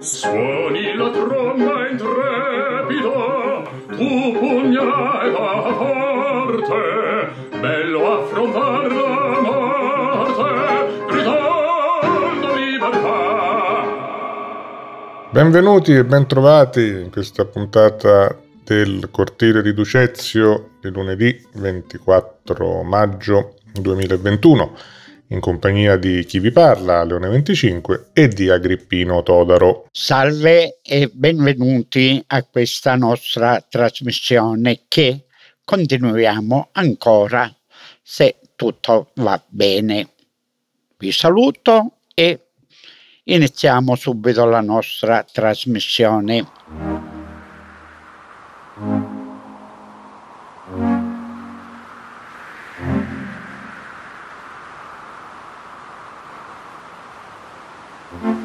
Suoni la tromba intrepida, tu pugna va forte, bello affrontar la morte, gridando libertà. Benvenuti e bentrovati in questa puntata del cortile di Ducezio di lunedì 24 maggio 2021 in compagnia di chi vi parla, Leone 25 e di Agrippino Todaro. Salve e benvenuti a questa nostra trasmissione che continuiamo ancora se tutto va bene. Vi saluto e iniziamo subito la nostra trasmissione.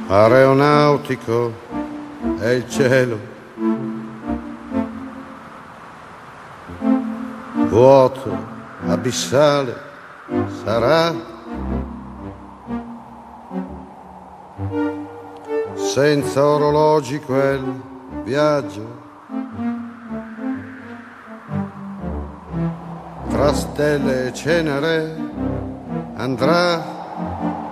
Aeronautico è il cielo. Vuoto, abissale, sarà. Senza orologi quel viaggio. Tra stelle e cenere andrà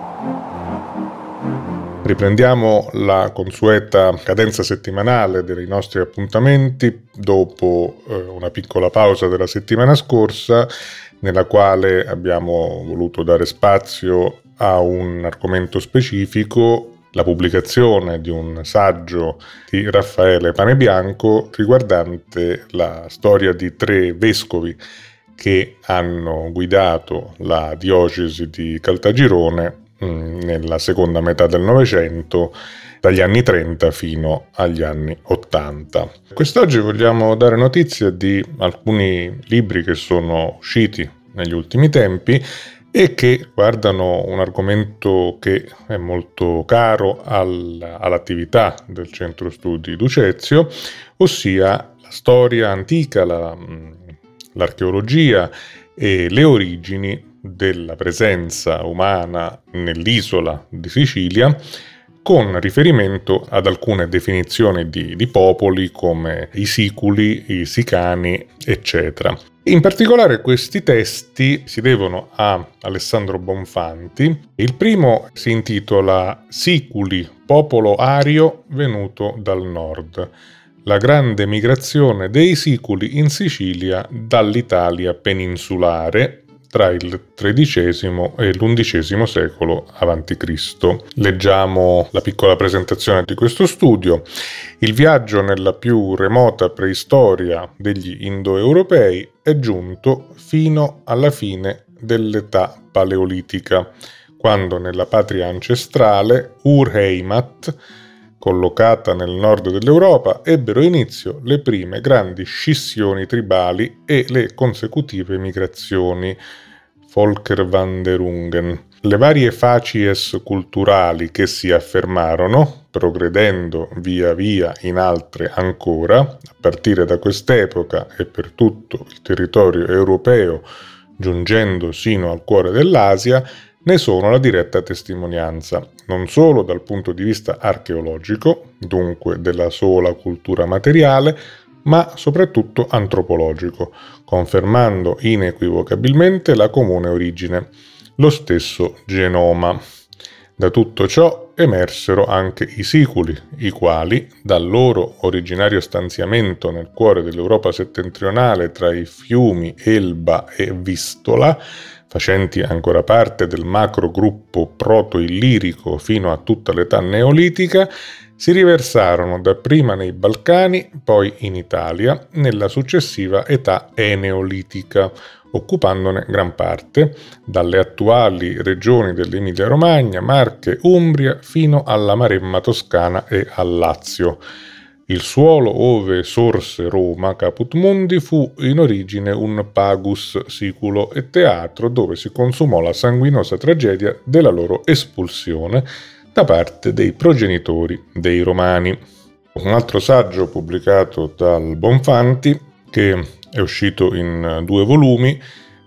Riprendiamo la consueta cadenza settimanale dei nostri appuntamenti dopo eh, una piccola pausa della settimana scorsa nella quale abbiamo voluto dare spazio a un argomento specifico la pubblicazione di un saggio di Raffaele Panebianco riguardante la storia di tre vescovi che hanno guidato la diocesi di Caltagirone nella seconda metà del Novecento, dagli anni 30 fino agli anni 80. Quest'oggi vogliamo dare notizia di alcuni libri che sono usciti negli ultimi tempi e che guardano un argomento che è molto caro al, all'attività del centro studi Ducezio, ossia la storia antica, la, mm, l'archeologia e le origini della presenza umana nell'isola di Sicilia con riferimento ad alcune definizioni di, di, popoli come i siculi, i sicani, eccetera. In particolare questi testi si devono a Alessandro Bonfanti. Il primo si intitola Siculi, popolo ario venuto dal nord. La grande migrazione dei siculi in Sicilia dall'Italia peninsulare tra il XIII e l'XI secolo a.C. Leggiamo la piccola presentazione di questo studio. Il viaggio nella più remota preistoria degli indoeuropei è giunto fino alla fine dell'età paleolitica, quando nella patria ancestrale Ur-Heimat collocata nel nord dell'Europa, ebbero inizio le prime grandi scissioni tribali e le consecutive migrazioni. Volker van der Ungen. Le varie facies culturali che si affermarono, progredendo via via in altre ancora, a partire da quest'epoca e per tutto il territorio europeo, giungendo sino al cuore dell'Asia, ne sono la diretta testimonianza, non solo dal punto di vista archeologico, dunque della sola cultura materiale, ma soprattutto antropologico, confermando inequivocabilmente la comune origine, lo stesso genoma. Da tutto ciò emersero anche i siculi, i quali, dal loro originario stanziamento nel cuore dell'Europa settentrionale tra i fiumi Elba e Vistola, facenti ancora parte del macro gruppo proto-illirico fino a tutta l'età neolitica, si riversarono dapprima nei Balcani, poi in Italia, nella successiva età eneolitica, occupandone gran parte, dalle attuali regioni dell'Emilia-Romagna, Marche, Umbria, fino alla Maremma toscana e al Lazio. Il suolo ove sorse Roma Caput Mundi fu in origine un pagus siculo e teatro dove si consumò la sanguinosa tragedia della loro espulsione da parte dei progenitori dei Romani. Un altro saggio pubblicato dal Bonfanti, che è uscito in due volumi,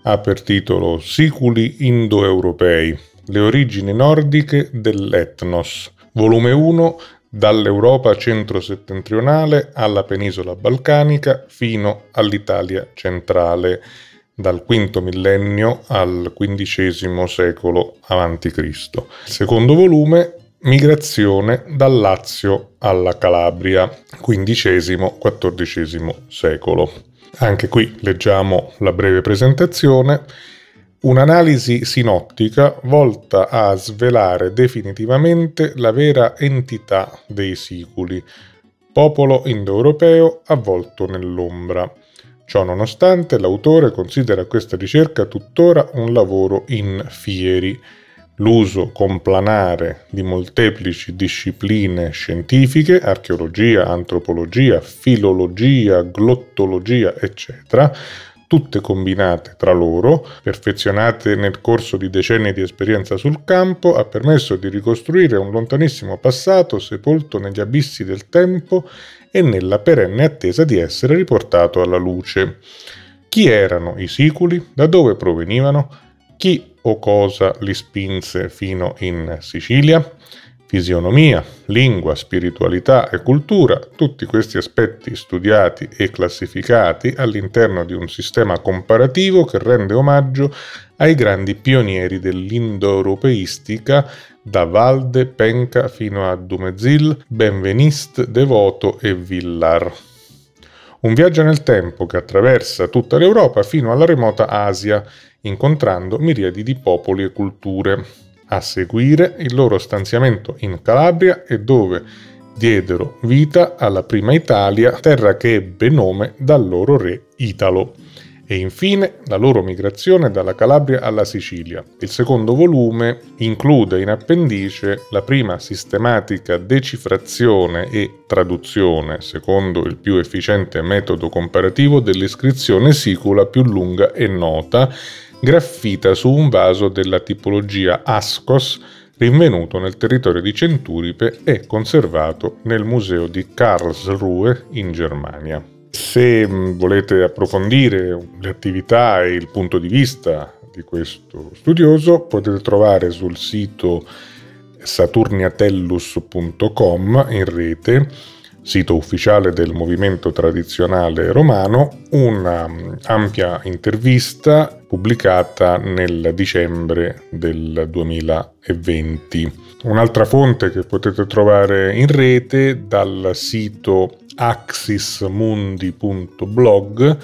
ha per titolo Siculi indoeuropei, le origini nordiche dell'etnos, Volume 1 dall'Europa centro-settentrionale alla penisola balcanica fino all'Italia centrale, dal V millennio al XV secolo a.C. Il secondo volume Migrazione dal Lazio alla Calabria, XV-XIV secolo. Anche qui leggiamo la breve presentazione. Un'analisi sinottica volta a svelare definitivamente la vera entità dei siculi, popolo indoeuropeo avvolto nell'ombra. Ciò nonostante, l'autore considera questa ricerca tuttora un lavoro in fieri, l'uso complanare di molteplici discipline scientifiche, archeologia, antropologia, filologia, glottologia, eccetera, tutte combinate tra loro, perfezionate nel corso di decenni di esperienza sul campo, ha permesso di ricostruire un lontanissimo passato sepolto negli abissi del tempo e nella perenne attesa di essere riportato alla luce. Chi erano i siculi? Da dove provenivano? Chi o cosa li spinse fino in Sicilia? Fisionomia, lingua, spiritualità e cultura, tutti questi aspetti studiati e classificati all'interno di un sistema comparativo che rende omaggio ai grandi pionieri dell'indoeuropeistica da Valde, Penca fino a Dumezil, Benveniste, Devoto e Villar. Un viaggio nel tempo che attraversa tutta l'Europa fino alla remota Asia incontrando miriadi di popoli e culture. A seguire il loro stanziamento in Calabria e dove diedero vita alla prima Italia, terra che ebbe nome dal loro re Italo e infine la loro migrazione dalla Calabria alla Sicilia. Il secondo volume include in appendice la prima sistematica decifrazione e traduzione, secondo il più efficiente metodo comparativo dell'iscrizione sicula più lunga e nota, graffita su un vaso della tipologia Ascos rinvenuto nel territorio di Centuripe e conservato nel museo di Karlsruhe in Germania. Se mm, volete approfondire le attività e il punto di vista di questo studioso potete trovare sul sito saturniatellus.com in rete, sito ufficiale del movimento tradizionale romano, un'ampia mm, intervista pubblicata nel dicembre del 2020. Un'altra fonte che potete trovare in rete dal sito axismundi.blog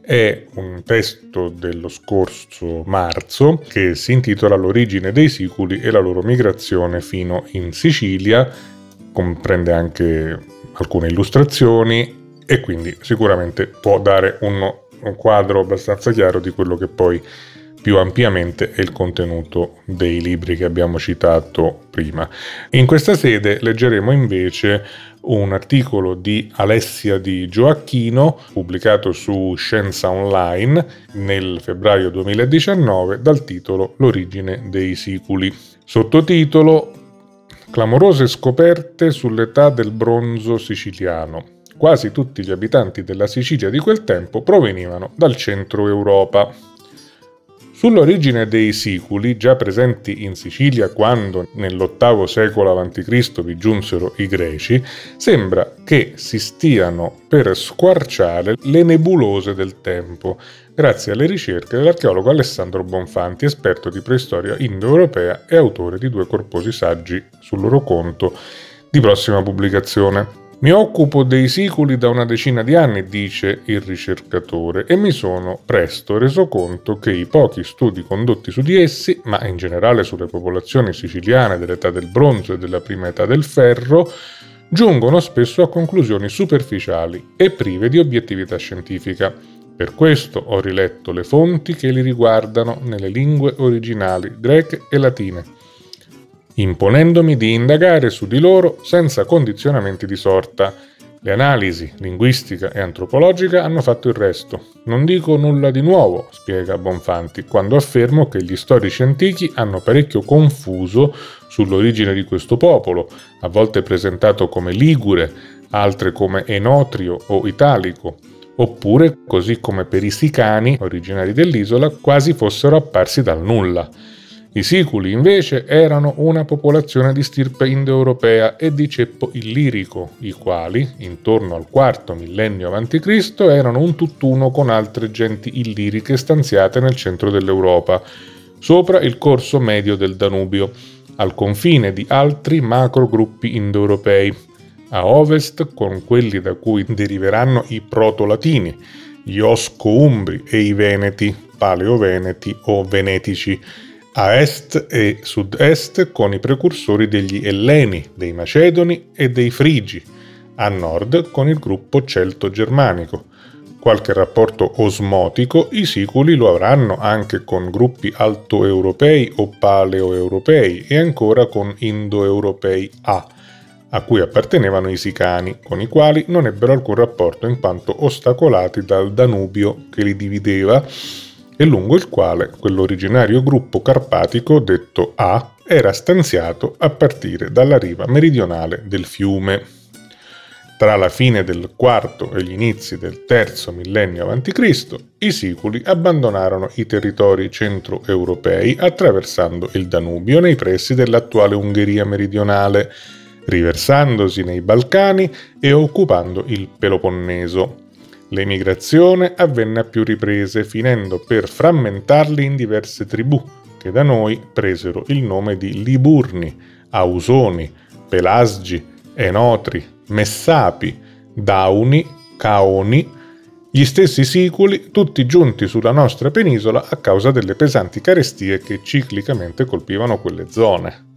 è un testo dello scorso marzo che si intitola L'origine dei siculi e la loro migrazione fino in Sicilia, comprende anche alcune illustrazioni e quindi sicuramente può dare un, un quadro abbastanza chiaro di quello che poi più ampiamente è il contenuto dei libri che abbiamo citato prima. In questa sede leggeremo invece un articolo di Alessia di Gioacchino pubblicato su Scienza Online nel febbraio 2019 dal titolo L'origine dei siculi. Sottotitolo Clamorose scoperte sull'età del bronzo siciliano. Quasi tutti gli abitanti della Sicilia di quel tempo provenivano dal centro Europa. Sull'origine dei siculi, già presenti in Sicilia quando nell'VIII secolo a.C. vi giunsero i greci, sembra che si stiano per squarciare le nebulose del tempo, grazie alle ricerche dell'archeologo Alessandro Bonfanti, esperto di preistoria indoeuropea e autore di due corposi saggi sul loro conto di prossima pubblicazione. Mi occupo dei siculi da una decina di anni, dice il ricercatore, e mi sono presto reso conto che i pochi studi condotti su di essi, ma in generale sulle popolazioni siciliane dell'età del bronzo e della prima età del ferro, giungono spesso a conclusioni superficiali e prive di obiettività scientifica. Per questo ho riletto le fonti che li riguardano nelle lingue originali greche e latine imponendomi di indagare su di loro senza condizionamenti di sorta. Le analisi linguistica e antropologica hanno fatto il resto. Non dico nulla di nuovo, spiega Bonfanti, quando affermo che gli storici antichi hanno parecchio confuso sull'origine di questo popolo, a volte presentato come ligure, altre come enotrio o italico, oppure, così come per i sicani, originari dell'isola, quasi fossero apparsi dal nulla. I siculi invece erano una popolazione di stirpe indoeuropea e di ceppo illirico, i quali, intorno al IV millennio a.C., erano un tutt'uno con altre genti illiriche stanziate nel centro dell'Europa, sopra il corso medio del Danubio, al confine di altri macrogruppi indoeuropei, a ovest con quelli da cui deriveranno i proto-latini, gli osco-umbri e i veneti, paleoveneti o venetici, a est e sud-est con i precursori degli Elleni, dei Macedoni e dei Frigi, a nord con il gruppo celto-germanico. Qualche rapporto osmotico i siculi lo avranno anche con gruppi altoeuropei o paleoeuropei e ancora con indoeuropei A, a cui appartenevano i sicani, con i quali non ebbero alcun rapporto in quanto ostacolati dal Danubio che li divideva e lungo il quale quell'originario gruppo carpatico detto A era stanziato a partire dalla riva meridionale del fiume. Tra la fine del IV e gli inizi del III millennio a.C., i Siculi abbandonarono i territori centroeuropei attraversando il Danubio nei pressi dell'attuale Ungheria meridionale, riversandosi nei Balcani e occupando il Peloponneso. L'emigrazione avvenne a più riprese, finendo per frammentarli in diverse tribù, che da noi presero il nome di Liburni, Ausoni, Pelasgi, Enotri, Messapi, Dauni, Caoni, gli stessi siculi, tutti giunti sulla nostra penisola a causa delle pesanti carestie che ciclicamente colpivano quelle zone.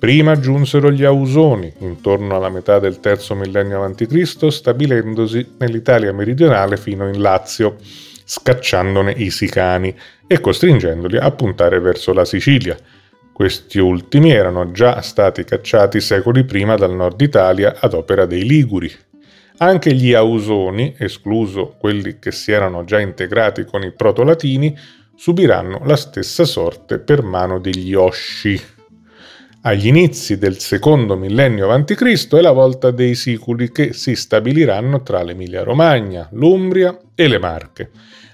Prima giunsero gli Ausoni, intorno alla metà del terzo millennio a.C., stabilendosi nell'Italia meridionale fino in Lazio, scacciandone i Sicani e costringendoli a puntare verso la Sicilia. Questi ultimi erano già stati cacciati secoli prima dal nord Italia ad opera dei Liguri. Anche gli Ausoni, escluso quelli che si erano già integrati con i proto-latini, subiranno la stessa sorte per mano degli Osci. Agli inizi del secondo millennio a.C. è la volta dei Siculi che si stabiliranno tra l'Emilia-Romagna, l'Umbria e le Marche.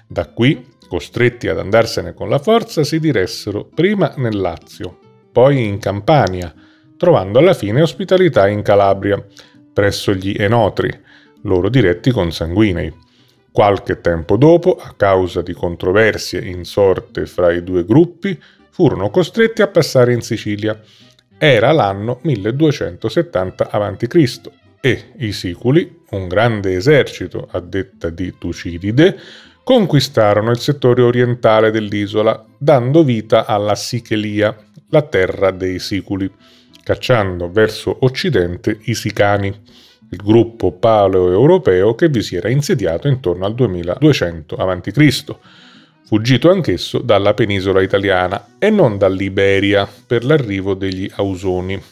Da qui, costretti ad andarsene con la forza, si diressero prima nel Lazio, poi in Campania, trovando alla fine ospitalità in Calabria, presso gli Enotri, loro diretti consanguinei. Qualche tempo dopo, a causa di controversie insorte fra i due gruppi, furono costretti a passare in Sicilia, era l'anno 1270 a.C. e i Siculi, un grande esercito a detta di Tucidide, conquistarono il settore orientale dell'isola, dando vita alla Sichelia, la terra dei Siculi, cacciando verso occidente i Sicani, il gruppo paleo-europeo che vi si era insediato intorno al 2200 a.C., fuggito anch'esso dalla penisola italiana e non dall'Iberia per l'arrivo degli Ausoni.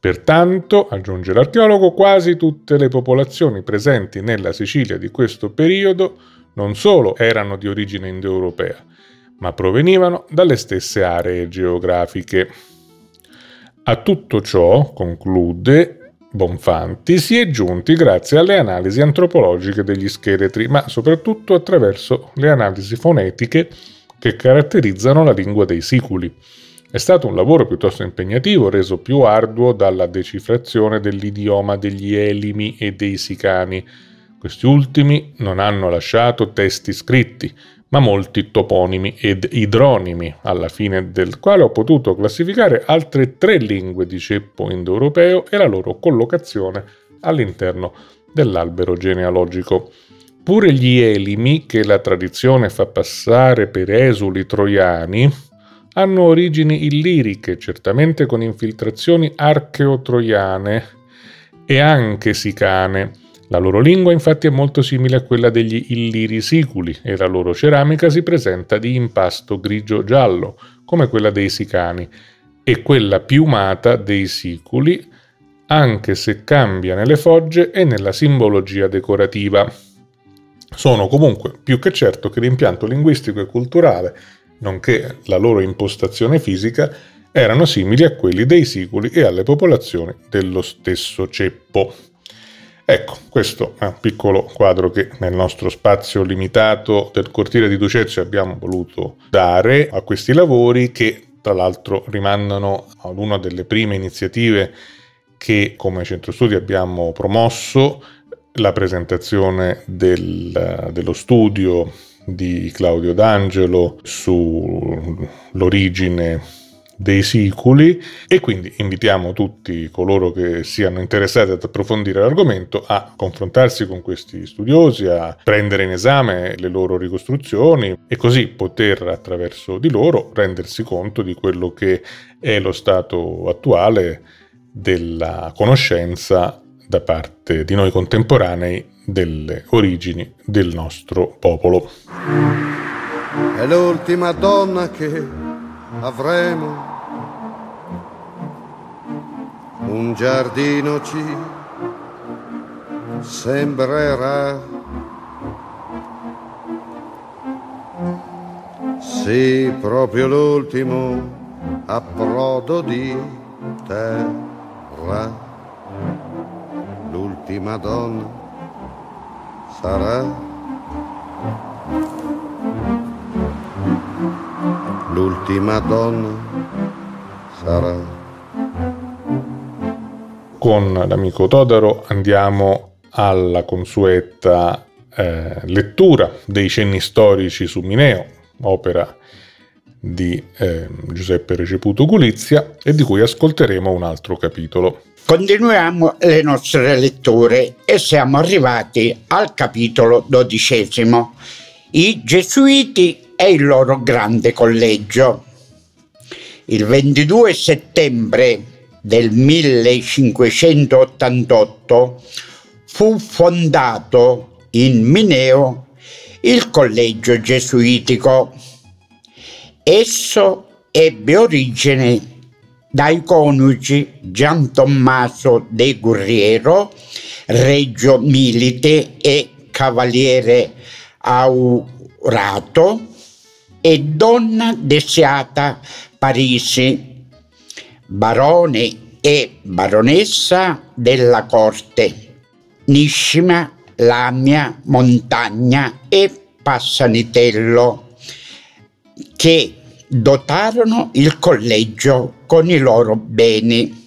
Pertanto, aggiunge l'archeologo, quasi tutte le popolazioni presenti nella Sicilia di questo periodo non solo erano di origine indoeuropea, ma provenivano dalle stesse aree geografiche. A tutto ciò, conclude, Bonfanti si è giunti grazie alle analisi antropologiche degli scheletri, ma soprattutto attraverso le analisi fonetiche che caratterizzano la lingua dei siculi. È stato un lavoro piuttosto impegnativo, reso più arduo dalla decifrazione dell'idioma degli Elimi e dei Sicani. Questi ultimi non hanno lasciato testi scritti, ma molti toponimi ed idronimi, alla fine del quale ho potuto classificare altre tre lingue di ceppo indoeuropeo e la loro collocazione all'interno dell'albero genealogico. Pure gli elimi, che la tradizione fa passare per esuli troiani, hanno origini illiriche, certamente con infiltrazioni archeo-troiane e anche sicane, la loro lingua infatti è molto simile a quella degli Illiri siculi e la loro ceramica si presenta di impasto grigio-giallo, come quella dei sicani, e quella piumata dei siculi, anche se cambia nelle fogge e nella simbologia decorativa. Sono comunque più che certo che l'impianto linguistico e culturale, nonché la loro impostazione fisica, erano simili a quelli dei siculi e alle popolazioni dello stesso ceppo. Ecco, questo è un piccolo quadro che nel nostro spazio limitato del cortile di Ducezio abbiamo voluto dare a questi lavori che tra l'altro rimandano ad una delle prime iniziative che come centro studi abbiamo promosso, la presentazione del, dello studio di Claudio D'Angelo sull'origine dei siculi e quindi invitiamo tutti coloro che siano interessati ad approfondire l'argomento a confrontarsi con questi studiosi, a prendere in esame le loro ricostruzioni e così poter attraverso di loro rendersi conto di quello che è lo stato attuale della conoscenza da parte di noi contemporanei delle origini del nostro popolo. È l'ultima donna che avremo. Un giardino ci sembrerà. Sì, proprio l'ultimo approdo di terra. L'ultima donna sarà. L'ultima donna sarà. Con l'amico Todaro andiamo alla consueta eh, lettura dei cenni storici su Mineo, opera di eh, Giuseppe Receputo Gulizia e di cui ascolteremo un altro capitolo. Continuiamo le nostre letture e siamo arrivati al capitolo dodicesimo, i Gesuiti e il loro grande collegio. Il 22 settembre del 1588 fu fondato in Mineo il collegio gesuitico. Esso ebbe origine dai coniugi Gian Tommaso de Gurriero, Reggio Milite e Cavaliere Aurato e Donna Desiata Parisi, barone e baronessa della corte, Niscima, Lamia, Montagna e Passanitello, che dotarono il collegio con i loro beni.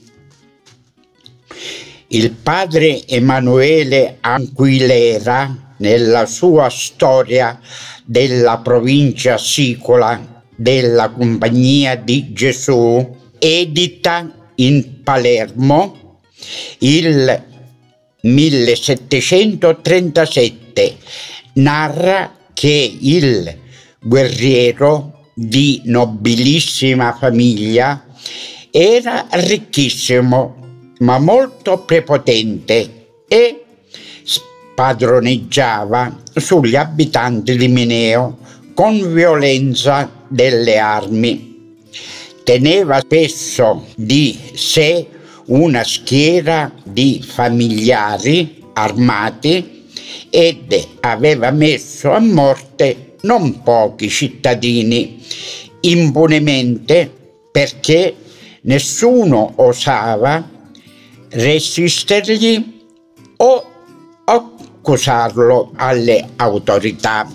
Il padre Emanuele Anquilera, nella sua storia della provincia sicola della Compagnia di Gesù, edita in Palermo il 1737, narra che il guerriero di nobilissima famiglia, era ricchissimo, ma molto prepotente e spadroneggiava sugli abitanti di Mineo con violenza delle armi. Teneva spesso di sé una schiera di familiari armati ed aveva messo a morte non pochi cittadini impunemente perché nessuno osava resistergli o accusarlo alle autorità.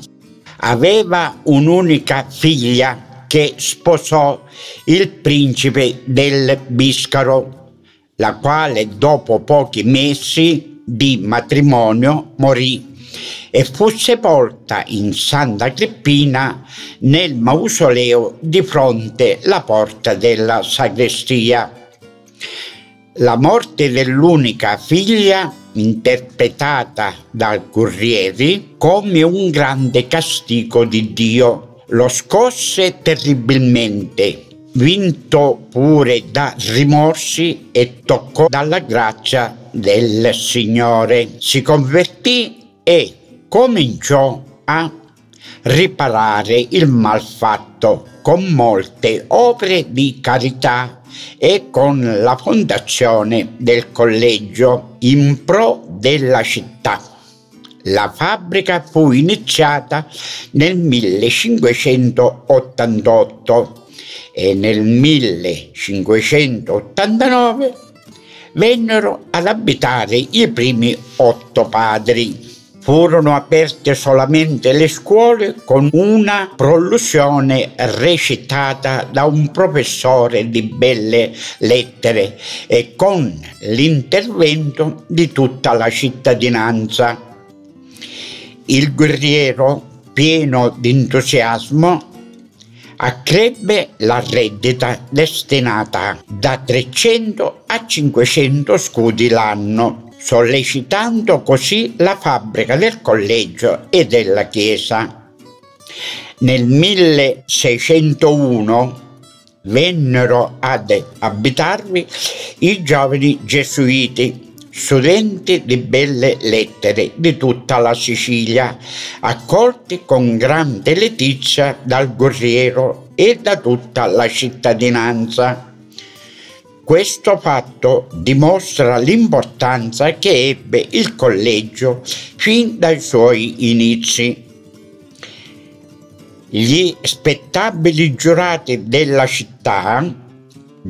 Aveva un'unica figlia che sposò il principe del Biscaro, la quale dopo pochi mesi di matrimonio morì e fu sepolta in Santa Agrippina nel mausoleo di fronte alla porta della sagrestia. La morte dell'unica figlia, interpretata dal Corrieri come un grande castigo di Dio, lo scosse terribilmente, vinto pure da rimorsi e toccò dalla grazia del Signore. Si convertì e cominciò a riparare il malfatto con molte opere di carità e con la fondazione del collegio in pro della città. La fabbrica fu iniziata nel 1588 e nel 1589 vennero ad abitare i primi otto padri furono aperte solamente le scuole con una prolusione recitata da un professore di belle lettere e con l'intervento di tutta la cittadinanza. Il guerriero, pieno di entusiasmo, accrebbe la reddita destinata da 300 a 500 scudi l'anno sollecitando così la fabbrica del collegio e della chiesa. Nel 1601 vennero ad abitarvi i giovani gesuiti, studenti di belle lettere di tutta la Sicilia, accolti con grande letizia dal guerriero e da tutta la cittadinanza. Questo fatto dimostra l'importanza che ebbe il collegio fin dai suoi inizi. Gli spettabili giurati della città,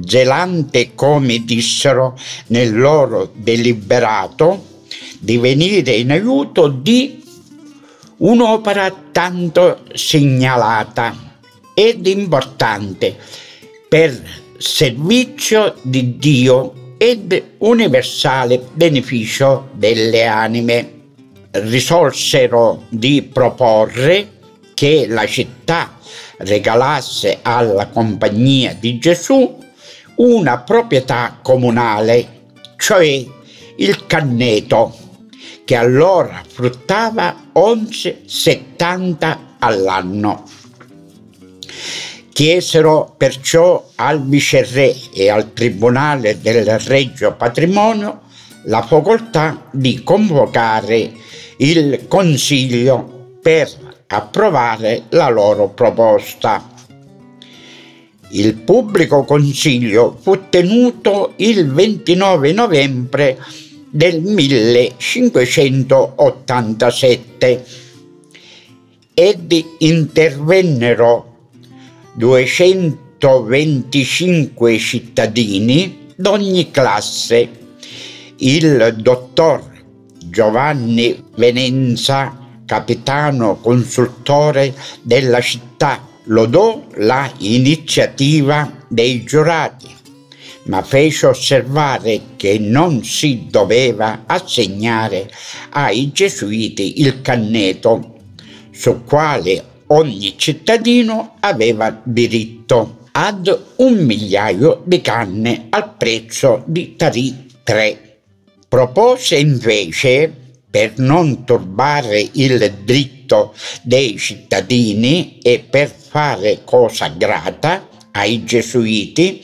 zelante come dissero nel loro deliberato, di venire in aiuto di un'opera tanto segnalata ed importante per servizio di Dio ed universale beneficio delle anime. Risolsero di proporre che la città regalasse alla Compagnia di Gesù una proprietà comunale, cioè il canneto, che allora fruttava 11,70 all'anno. Chiesero perciò al viceré e al Tribunale del Regio Patrimonio la facoltà di convocare il Consiglio per approvare la loro proposta. Il pubblico consiglio fu tenuto il 29 novembre del 1587 ed intervennero 225 cittadini d'ogni classe. Il dottor Giovanni Venenza, capitano consultore della città, lodò la iniziativa dei giurati, ma fece osservare che non si doveva assegnare ai gesuiti il canneto, su quale ogni cittadino aveva diritto ad un migliaio di canne al prezzo di tarì 3. Propose invece, per non turbare il diritto dei cittadini e per fare cosa grata ai gesuiti,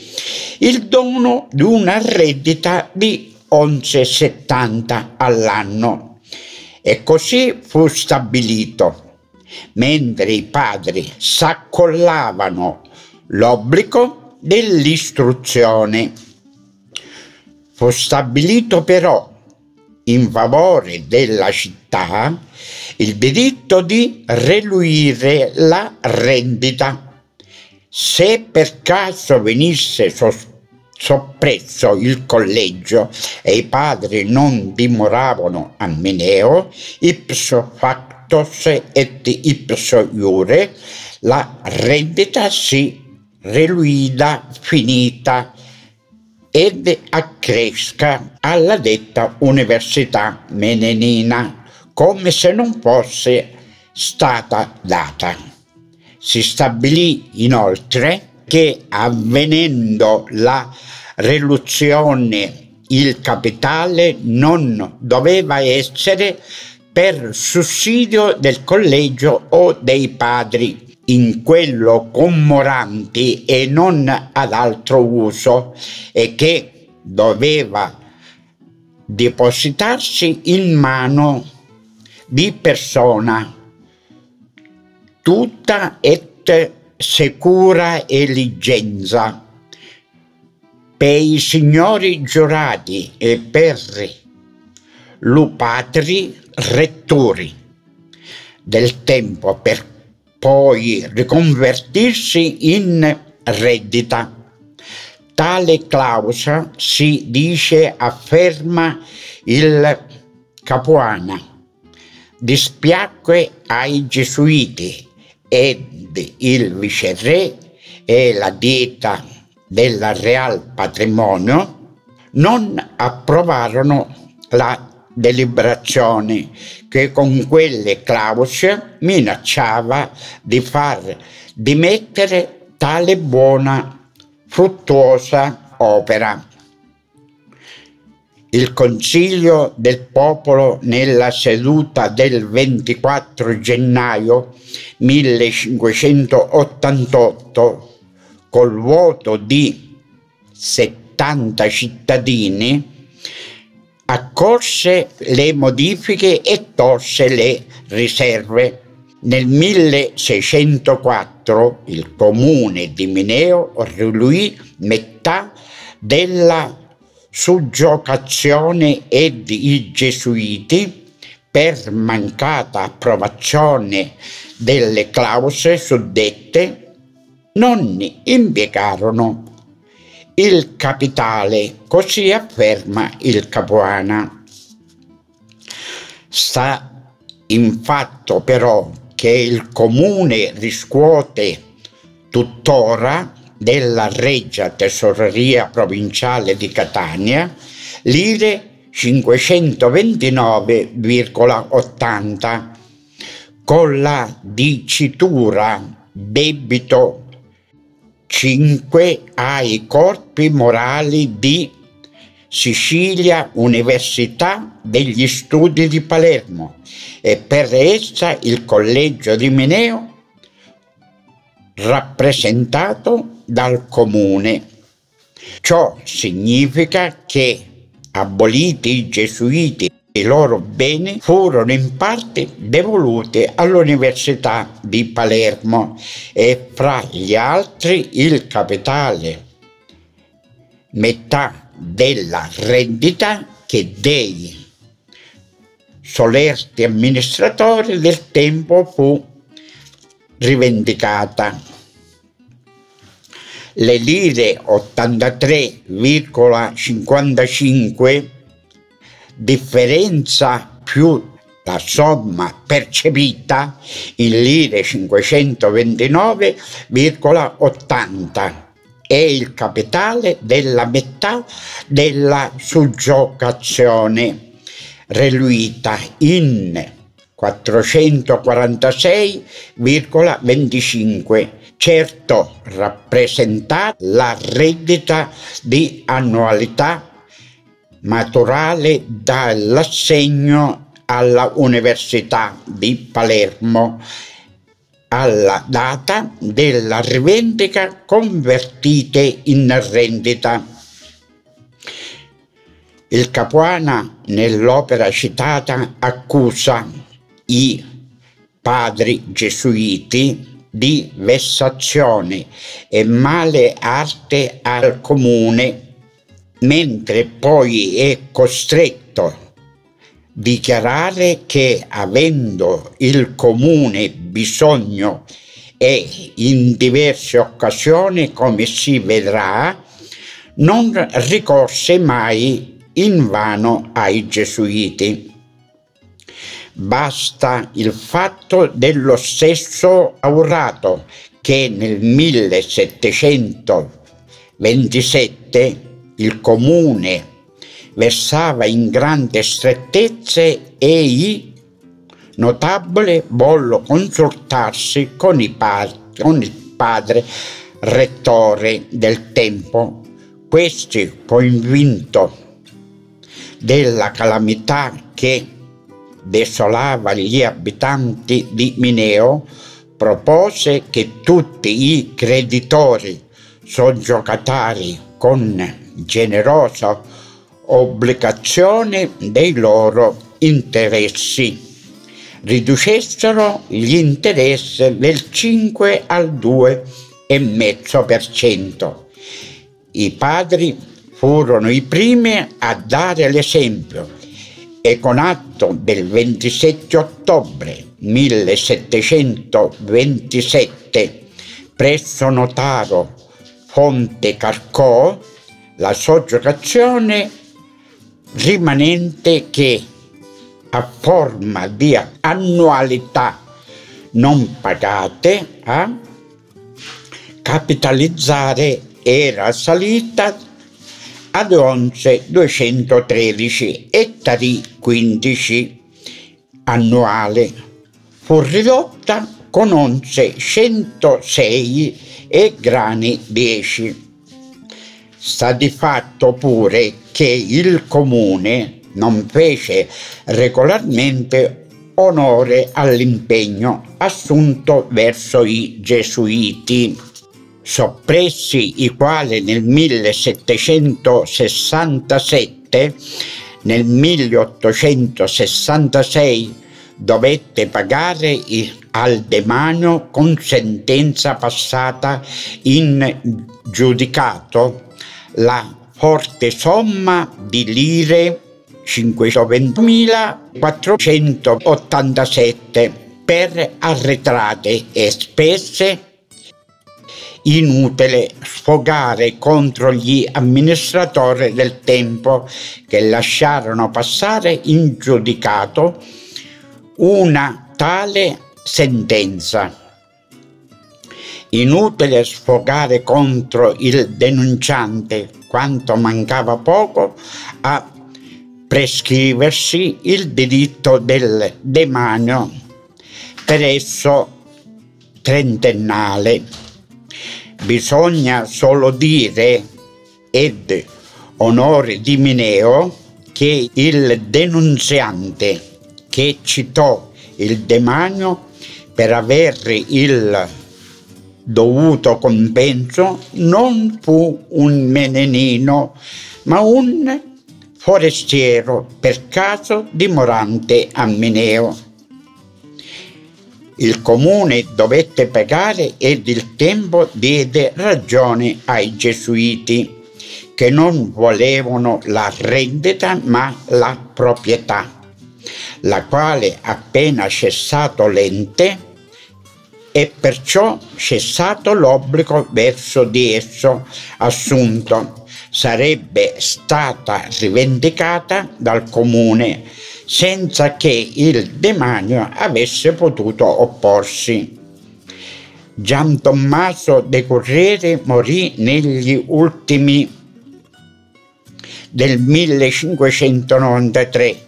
il dono di una reddita di 11,70 all'anno. E così fu stabilito mentre i padri s'accollavano l'obbligo dell'istruzione. Fu stabilito però in favore della città il diritto di reluire la rendita. Se per caso venisse soppresso il collegio e i padri non dimoravano a Mineo, ipso facto tos et ipso iure, la rendita si reluida finita ed accresca alla detta università menenina come se non fosse stata data. Si stabilì inoltre che avvenendo la reluzione il capitale non doveva essere per sussidio del collegio o dei padri in quello commoranti e non ad altro uso e che doveva depositarsi in mano di persona tutta et secura eligenza per i signori giurati e per l'upatri rettori del tempo per poi riconvertirsi in reddita. Tale clausola si dice afferma il Capuana, dispiacque ai gesuiti ed il viceré e la dieta del Real Patrimonio non approvarono la deliberazione che con quelle clausole minacciava di far dimettere tale buona, fruttuosa opera. Il Consiglio del Popolo nella seduta del 24 gennaio 1588 col voto di 70 cittadini accorse le modifiche e tolse le riserve. Nel 1604 il comune di Mineo riluì metà della suggiocazione ed i gesuiti per mancata approvazione delle clausole suddette non impiegarono il capitale, così afferma il Capuana. Sta in fatto però che il comune riscuote tuttora della Reggia Tesoreria Provinciale di Catania lire 529,80 con la dicitura debito 5 ai corpi morali di Sicilia Università degli Studi di Palermo e per essa il Collegio di Mineo rappresentato dal Comune. Ciò significa che, aboliti i gesuiti i loro beni furono in parte devoluti all'Università di Palermo e fra gli altri il capitale, metà della rendita che dei solerti amministratori del tempo fu rivendicata. Le lire 83,55 differenza più la somma percepita in lire 529,80 è il capitale della metà della suggiocazione reluita in 446,25 certo rappresentata la reddita di annualità maturale dall'assegno alla Università di Palermo alla data della rivendica convertite in rendita. Il Capuana nell'opera citata accusa i padri gesuiti di vessazione e male arte al comune mentre poi è costretto a dichiarare che avendo il comune bisogno e in diverse occasioni, come si vedrà, non ricorse mai invano ai gesuiti. Basta il fatto dello stesso Aurato che nel 1727 il comune versava in grandi strettezze e i notabili vollero consultarsi con, padri, con il padre rettore del tempo. Questi, convinto della calamità che desolava gli abitanti di Mineo, propose che tutti i creditori soggiocatari con generosa obbligazione dei loro interessi. Riducessero gli interessi del 5 al 2,5%. I padri furono i primi a dare l'esempio e con atto del 27 ottobre 1727 presso notaro Fonte Carcò la soggiogazione rimanente che a forma di annualità non pagate a capitalizzare era salita ad 11.213 ettari 15 annuale. Fu ridotta con 11.106 e grani 10. Sta di fatto pure che il comune non fece regolarmente onore all'impegno assunto verso i gesuiti, soppressi i quali nel 1767, nel 1866 dovette pagare al demanio con sentenza passata in giudicato la forte somma di lire 520.487 per arretrate e spese inutile sfogare contro gli amministratori del tempo che lasciarono passare in giudicato una tale sentenza. Inutile sfogare contro il denunciante quanto mancava poco a prescriversi il diritto del demanio per esso trentennale. Bisogna solo dire ed onore di Mineo che il denunziante che citò il demanio per aver il dovuto compenso non fu un menenino, ma un forestiero per caso dimorante a Mineo. Il comune dovette pagare ed il tempo diede ragione ai gesuiti che non volevano la rendita ma la proprietà, la quale appena cessato l'ente e perciò cessato l'obbligo verso di esso assunto sarebbe stata rivendicata dal comune senza che il demanio avesse potuto opporsi. Gian Tommaso de Corriere morì negli ultimi del 1593.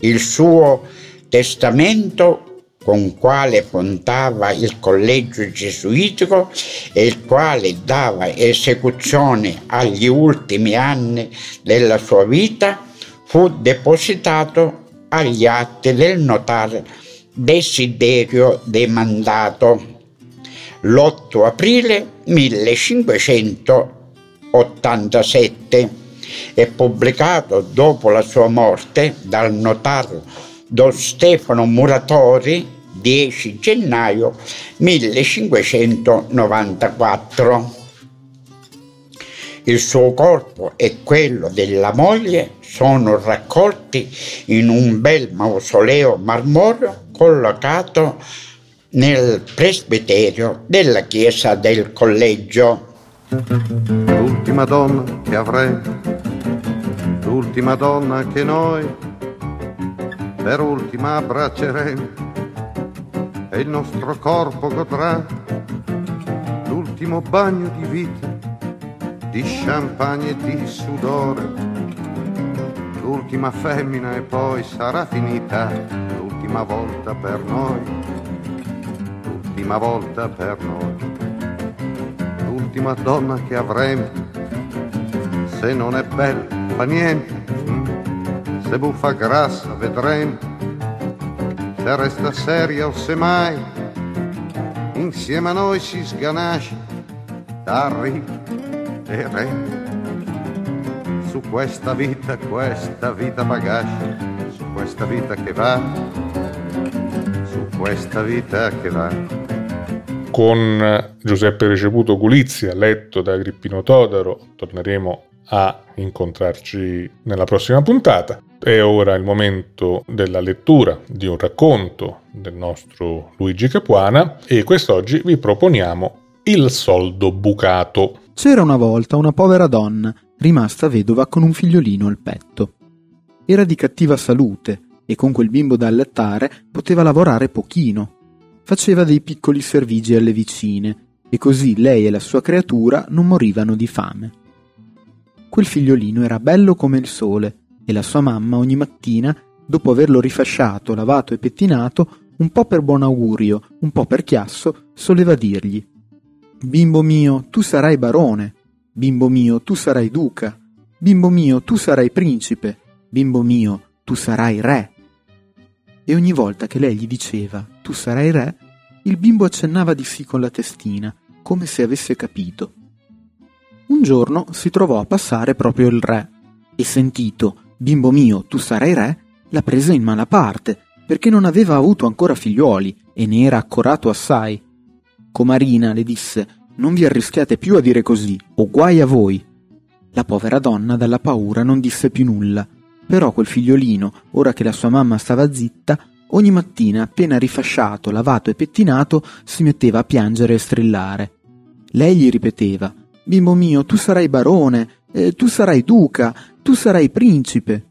Il suo testamento con quale contava il collegio gesuitico e il quale dava esecuzione agli ultimi anni della sua vita, fu depositato agli atti del notario Desiderio demandato l'8 aprile 1587 e pubblicato dopo la sua morte dal notario Don Stefano Muratori 10 gennaio 1594. Il suo corpo e quello della moglie sono raccolti in un bel mausoleo marmoreo collocato nel presbiterio della chiesa del collegio. L'ultima donna che avrei, l'ultima donna che noi per ultima abbracceremo e il nostro corpo godrà l'ultimo bagno di vita, di champagne e di sudore. L'ultima femmina e poi sarà finita l'ultima volta per noi, l'ultima volta per noi, l'ultima donna che avremo. Se non è bella fa niente, se buffa grassa vedremo se resta seria o se mai insieme a noi si sganascia da ridere su questa vita, questa vita bagascia, su questa vita che va, su questa vita che va. Con Giuseppe Receputo Gulizia, letto da Agrippino Todaro, torneremo a incontrarci nella prossima puntata. È ora il momento della lettura di un racconto del nostro Luigi Capuana e quest'oggi vi proponiamo Il soldo bucato. C'era una volta una povera donna rimasta vedova con un figliolino al petto. Era di cattiva salute e con quel bimbo da allattare poteva lavorare pochino. Faceva dei piccoli servigi alle vicine e così lei e la sua creatura non morivano di fame. Quel figliolino era bello come il sole e la sua mamma ogni mattina, dopo averlo rifasciato, lavato e pettinato, un po' per buon augurio, un po' per chiasso, soleva dirgli Bimbo mio, tu sarai barone, bimbo mio, tu sarai duca, bimbo mio, tu sarai principe, bimbo mio, tu sarai re. E ogni volta che lei gli diceva tu sarai re, il bimbo accennava di sì con la testina, come se avesse capito. Un giorno si trovò a passare proprio il re e sentito Bimbo mio, tu sarai re, la prese in mala parte, perché non aveva avuto ancora figliuoli e ne era accorato assai. Comarina le disse Non vi arrischiate più a dire così, o guai a voi. La povera donna dalla paura non disse più nulla, però quel figliolino, ora che la sua mamma stava zitta, ogni mattina appena rifasciato, lavato e pettinato, si metteva a piangere e strillare. Lei gli ripeteva Bimbo mio, tu sarai barone, eh, tu sarai duca, tu sarai principe.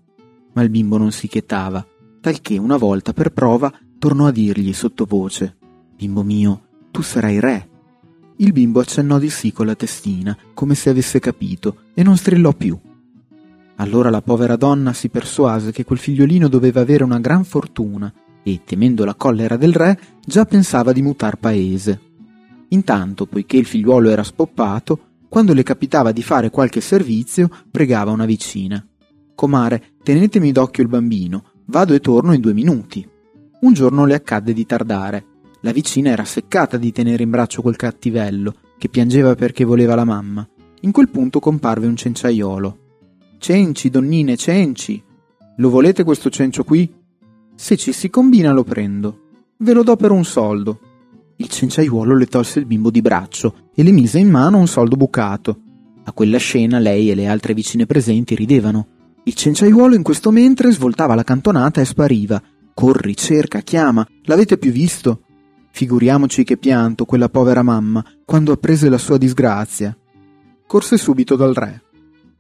Ma il bimbo non si chetava, talché una volta per prova tornò a dirgli sottovoce Bimbo mio, tu sarai re. Il bimbo accennò di sì con la testina, come se avesse capito, e non strillò più. Allora la povera donna si persuase che quel figliolino doveva avere una gran fortuna e, temendo la collera del re, già pensava di mutar paese. Intanto, poiché il figliuolo era spoppato, quando le capitava di fare qualche servizio, pregava una vicina. Comare, tenetemi d'occhio il bambino, vado e torno in due minuti. Un giorno le accadde di tardare. La vicina era seccata di tenere in braccio quel cattivello, che piangeva perché voleva la mamma. In quel punto comparve un cenciaiolo. Cenci, donnine, cenci. Lo volete questo cencio qui? Se ci si combina lo prendo. Ve lo do per un soldo. Il cenciaiuolo le tolse il bimbo di braccio e le mise in mano un soldo bucato. A quella scena lei e le altre vicine presenti ridevano. Il cenciaiuolo in questo mentre svoltava la cantonata e spariva. Corri, cerca, chiama. L'avete più visto? Figuriamoci che pianto quella povera mamma quando apprese la sua disgrazia. Corse subito dal re.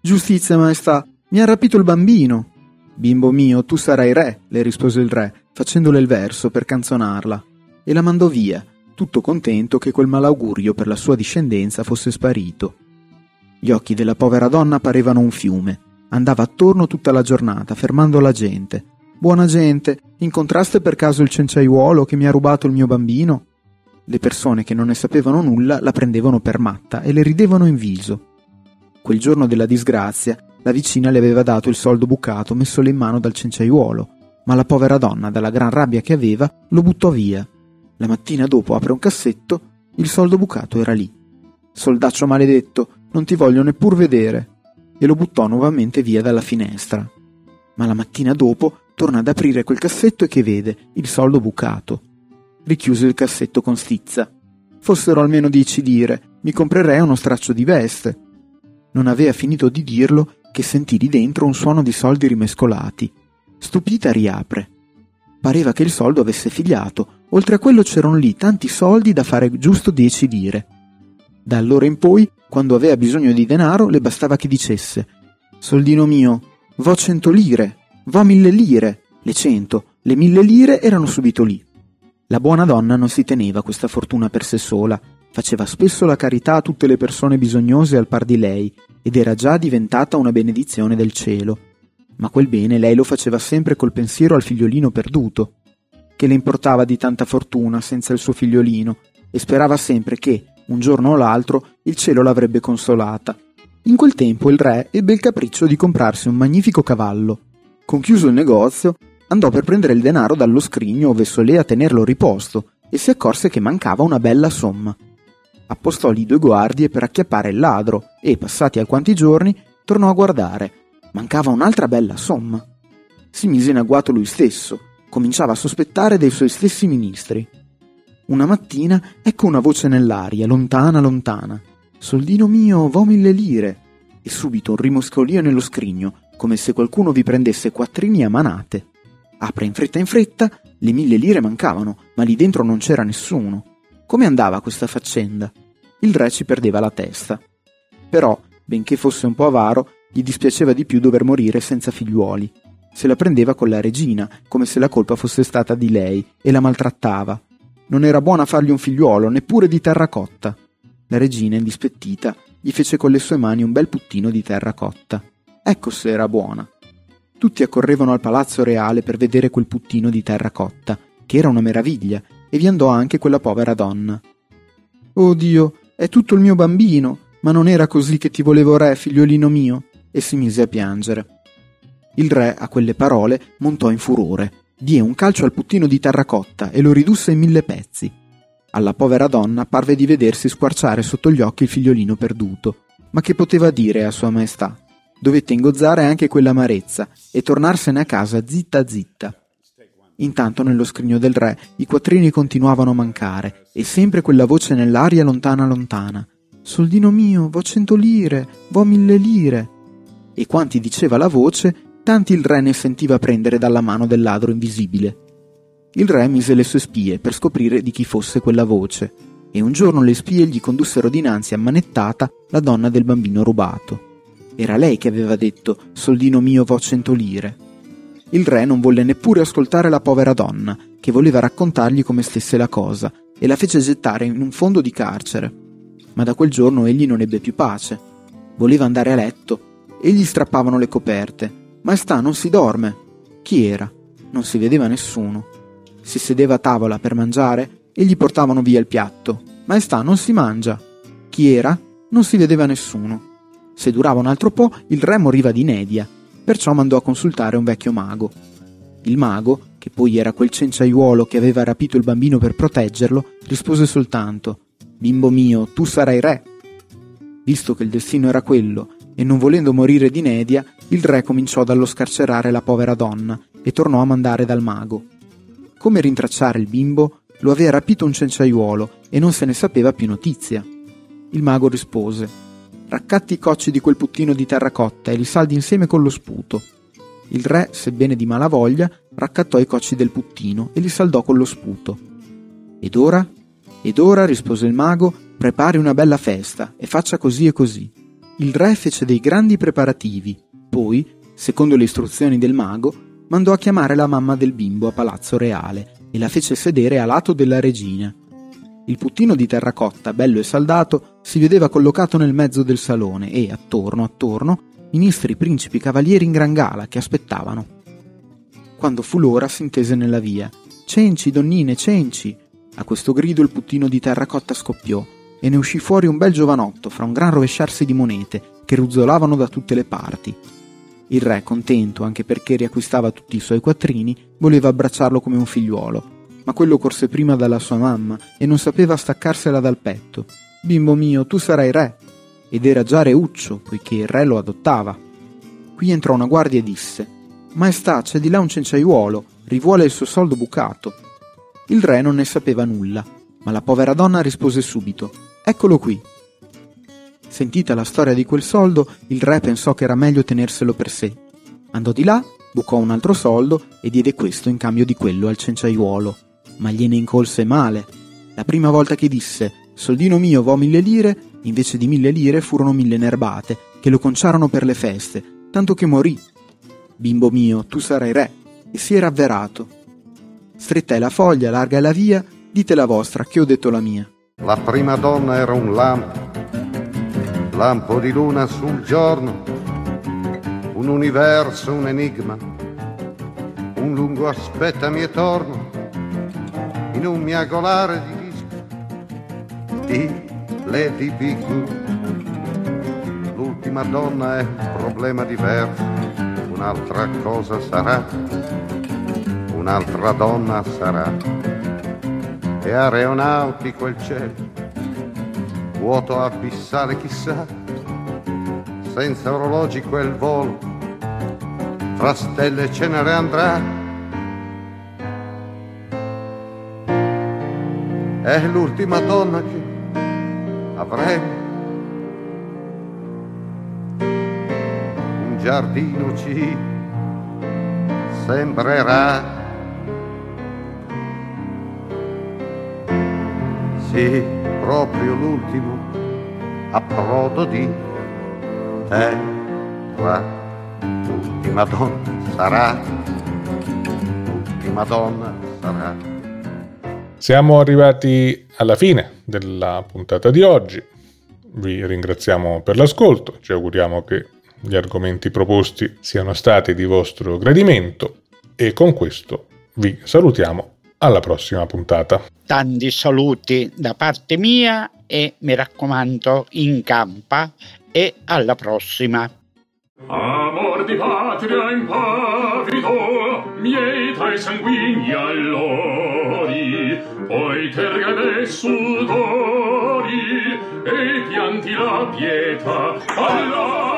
Giustizia, maestà, mi ha rapito il bambino. Bimbo mio, tu sarai re, le rispose il re, facendole il verso per canzonarla, e la mandò via, tutto contento che quel malaugurio per la sua discendenza fosse sparito. Gli occhi della povera donna parevano un fiume. Andava attorno tutta la giornata, fermando la gente. Buona gente, incontraste per caso il cenciaiuolo che mi ha rubato il mio bambino? Le persone che non ne sapevano nulla la prendevano per matta e le ridevano in viso. Quel giorno della disgrazia, la vicina le aveva dato il soldo bucato messole in mano dal cenciaiuolo, ma la povera donna, dalla gran rabbia che aveva, lo buttò via la mattina dopo apre un cassetto, il soldo bucato era lì. Soldaccio maledetto, non ti voglio neppur vedere. E lo buttò nuovamente via dalla finestra. Ma la mattina dopo torna ad aprire quel cassetto e che vede il soldo bucato. Richiuse il cassetto con stizza. Fossero almeno dieci lire, mi comprerei uno straccio di veste. Non aveva finito di dirlo che sentì lì dentro un suono di soldi rimescolati. Stupita riapre. Pareva che il soldo avesse figliato Oltre a quello c'erano lì tanti soldi da fare giusto dieci lire. Da allora in poi, quando aveva bisogno di denaro, le bastava che dicesse Soldino mio, vo cento lire, vo mille lire. Le cento, le mille lire erano subito lì. La buona donna non si teneva questa fortuna per sé sola, faceva spesso la carità a tutte le persone bisognose al par di lei, ed era già diventata una benedizione del cielo. Ma quel bene lei lo faceva sempre col pensiero al figliolino perduto, che le importava di tanta fortuna senza il suo figliolino e sperava sempre che, un giorno o l'altro, il cielo l'avrebbe consolata. In quel tempo il re ebbe il capriccio di comprarsi un magnifico cavallo. Conchiuso il negozio, andò per prendere il denaro dallo scrigno ove solea tenerlo riposto e si accorse che mancava una bella somma. Appostò lì due guardie per acchiappare il ladro e, passati alquanti giorni, tornò a guardare. Mancava un'altra bella somma. Si mise in agguato lui stesso cominciava a sospettare dei suoi stessi ministri. Una mattina ecco una voce nell'aria, lontana, lontana. Soldino mio, vo mille lire. E subito un rimoscolio nello scrigno, come se qualcuno vi prendesse quattrini a manate. Apre in fretta in fretta, le mille lire mancavano, ma lì dentro non c'era nessuno. Come andava questa faccenda? Il re ci perdeva la testa. Però, benché fosse un po' avaro, gli dispiaceva di più dover morire senza figliuoli se la prendeva con la regina, come se la colpa fosse stata di lei, e la maltrattava. Non era buona fargli un figliuolo, neppure di terracotta. La regina, indispettita, gli fece con le sue mani un bel puttino di terracotta. Ecco se era buona. Tutti accorrevano al palazzo reale per vedere quel puttino di terracotta, che era una meraviglia, e vi andò anche quella povera donna. Oh Dio, è tutto il mio bambino, ma non era così che ti volevo re, figliolino mio, e si mise a piangere. Il re, a quelle parole, montò in furore, diè un calcio al puttino di terracotta e lo ridusse in mille pezzi. Alla povera donna parve di vedersi squarciare sotto gli occhi il figliolino perduto. Ma che poteva dire a sua maestà? Dovette ingozzare anche quell'amarezza e tornarsene a casa zitta zitta. Intanto nello scrigno del re i quattrini continuavano a mancare e sempre quella voce nell'aria lontana lontana. Soldino mio, vo cento lire, vo mille lire. E quanti diceva la voce, tanti il re ne sentiva prendere dalla mano del ladro invisibile. Il re mise le sue spie per scoprire di chi fosse quella voce, e un giorno le spie gli condussero dinanzi ammanettata la donna del bambino rubato. Era lei che aveva detto Soldino mio vo cento lire. Il re non volle neppure ascoltare la povera donna, che voleva raccontargli come stesse la cosa, e la fece gettare in un fondo di carcere. Ma da quel giorno egli non ebbe più pace. Voleva andare a letto, e gli strappavano le coperte. Maestà, non si dorme. Chi era? Non si vedeva nessuno si sedeva a tavola per mangiare e gli portavano via il piatto. Maestà, non si mangia. Chi era? Non si vedeva nessuno. Se durava un altro po', il re moriva di inedia, perciò mandò a consultare un vecchio mago. Il mago, che poi era quel cenciaiuolo che aveva rapito il bambino per proteggerlo, rispose soltanto Bimbo mio, tu sarai re. Visto che il destino era quello, e non volendo morire di inedia, il re cominciò dallo scarcerare la povera donna e tornò a mandare dal mago. Come rintracciare il bimbo? Lo aveva rapito un cenciaiuolo e non se ne sapeva più notizia. Il mago rispose: Raccatti i cocci di quel puttino di terracotta e li saldi insieme con lo sputo. Il re, sebbene di malavoglia, raccattò i cocci del puttino e li saldò con lo sputo. Ed ora? Ed ora, rispose il mago, prepari una bella festa e faccia così e così. Il re fece dei grandi preparativi, poi, secondo le istruzioni del mago, mandò a chiamare la mamma del bimbo a Palazzo Reale e la fece sedere a lato della regina. Il puttino di terracotta, bello e saldato, si vedeva collocato nel mezzo del salone e, attorno, attorno, ministri, principi, cavalieri in gran gala che aspettavano. Quando fu l'ora si intese nella via. Cenci, donnine, cenci! A questo grido il puttino di terracotta scoppiò e ne uscì fuori un bel giovanotto fra un gran rovesciarsi di monete che ruzzolavano da tutte le parti il re, contento anche perché riacquistava tutti i suoi quattrini, voleva abbracciarlo come un figliuolo, ma quello corse prima dalla sua mamma e non sapeva staccarsela dal petto. Bimbo mio, tu sarai re. Ed era già reuccio, poiché il re lo adottava. Qui entrò una guardia e disse: Maestà, c'è di là un cenciaiuolo, rivuole il suo soldo bucato. Il re non ne sapeva nulla, ma la povera donna rispose subito: Eccolo qui. Sentita la storia di quel soldo, il re pensò che era meglio tenerselo per sé. Andò di là, bucò un altro soldo e diede questo in cambio di quello al cenciaiuolo. Ma gliene incolse male. La prima volta che disse Soldino mio, vo mille lire, invece di mille lire furono mille nerbate, che lo conciarono per le feste, tanto che morì. Bimbo mio, tu sarai re. E si era avverato. Stretta è la foglia, larga è la via, dite la vostra, che ho detto la mia. La prima donna era un lampo lampo di luna sul giorno, un universo, un enigma, un lungo aspettami e torno, in un miagolare di disco di Lady Big L'ultima donna è un problema diverso, un'altra cosa sarà, un'altra donna sarà. È aeronautico il cielo vuoto abissale chissà, senza orologi quel volo, fra stelle ce ne andrà. È l'ultima donna che avremo. Un giardino ci sembrerà. Sì proprio l'ultimo approdo di terra, l'ultima donna sarà, ultima donna sarà. Siamo arrivati alla fine della puntata di oggi. Vi ringraziamo per l'ascolto, ci auguriamo che gli argomenti proposti siano stati di vostro gradimento e con questo vi salutiamo alla prossima puntata. Tanti saluti da parte mia e mi raccomando in campa e alla prossima. Amor di patria impavido, miei tra i sanguigni allori, poi terga sudori e pianti la pietà. Allora!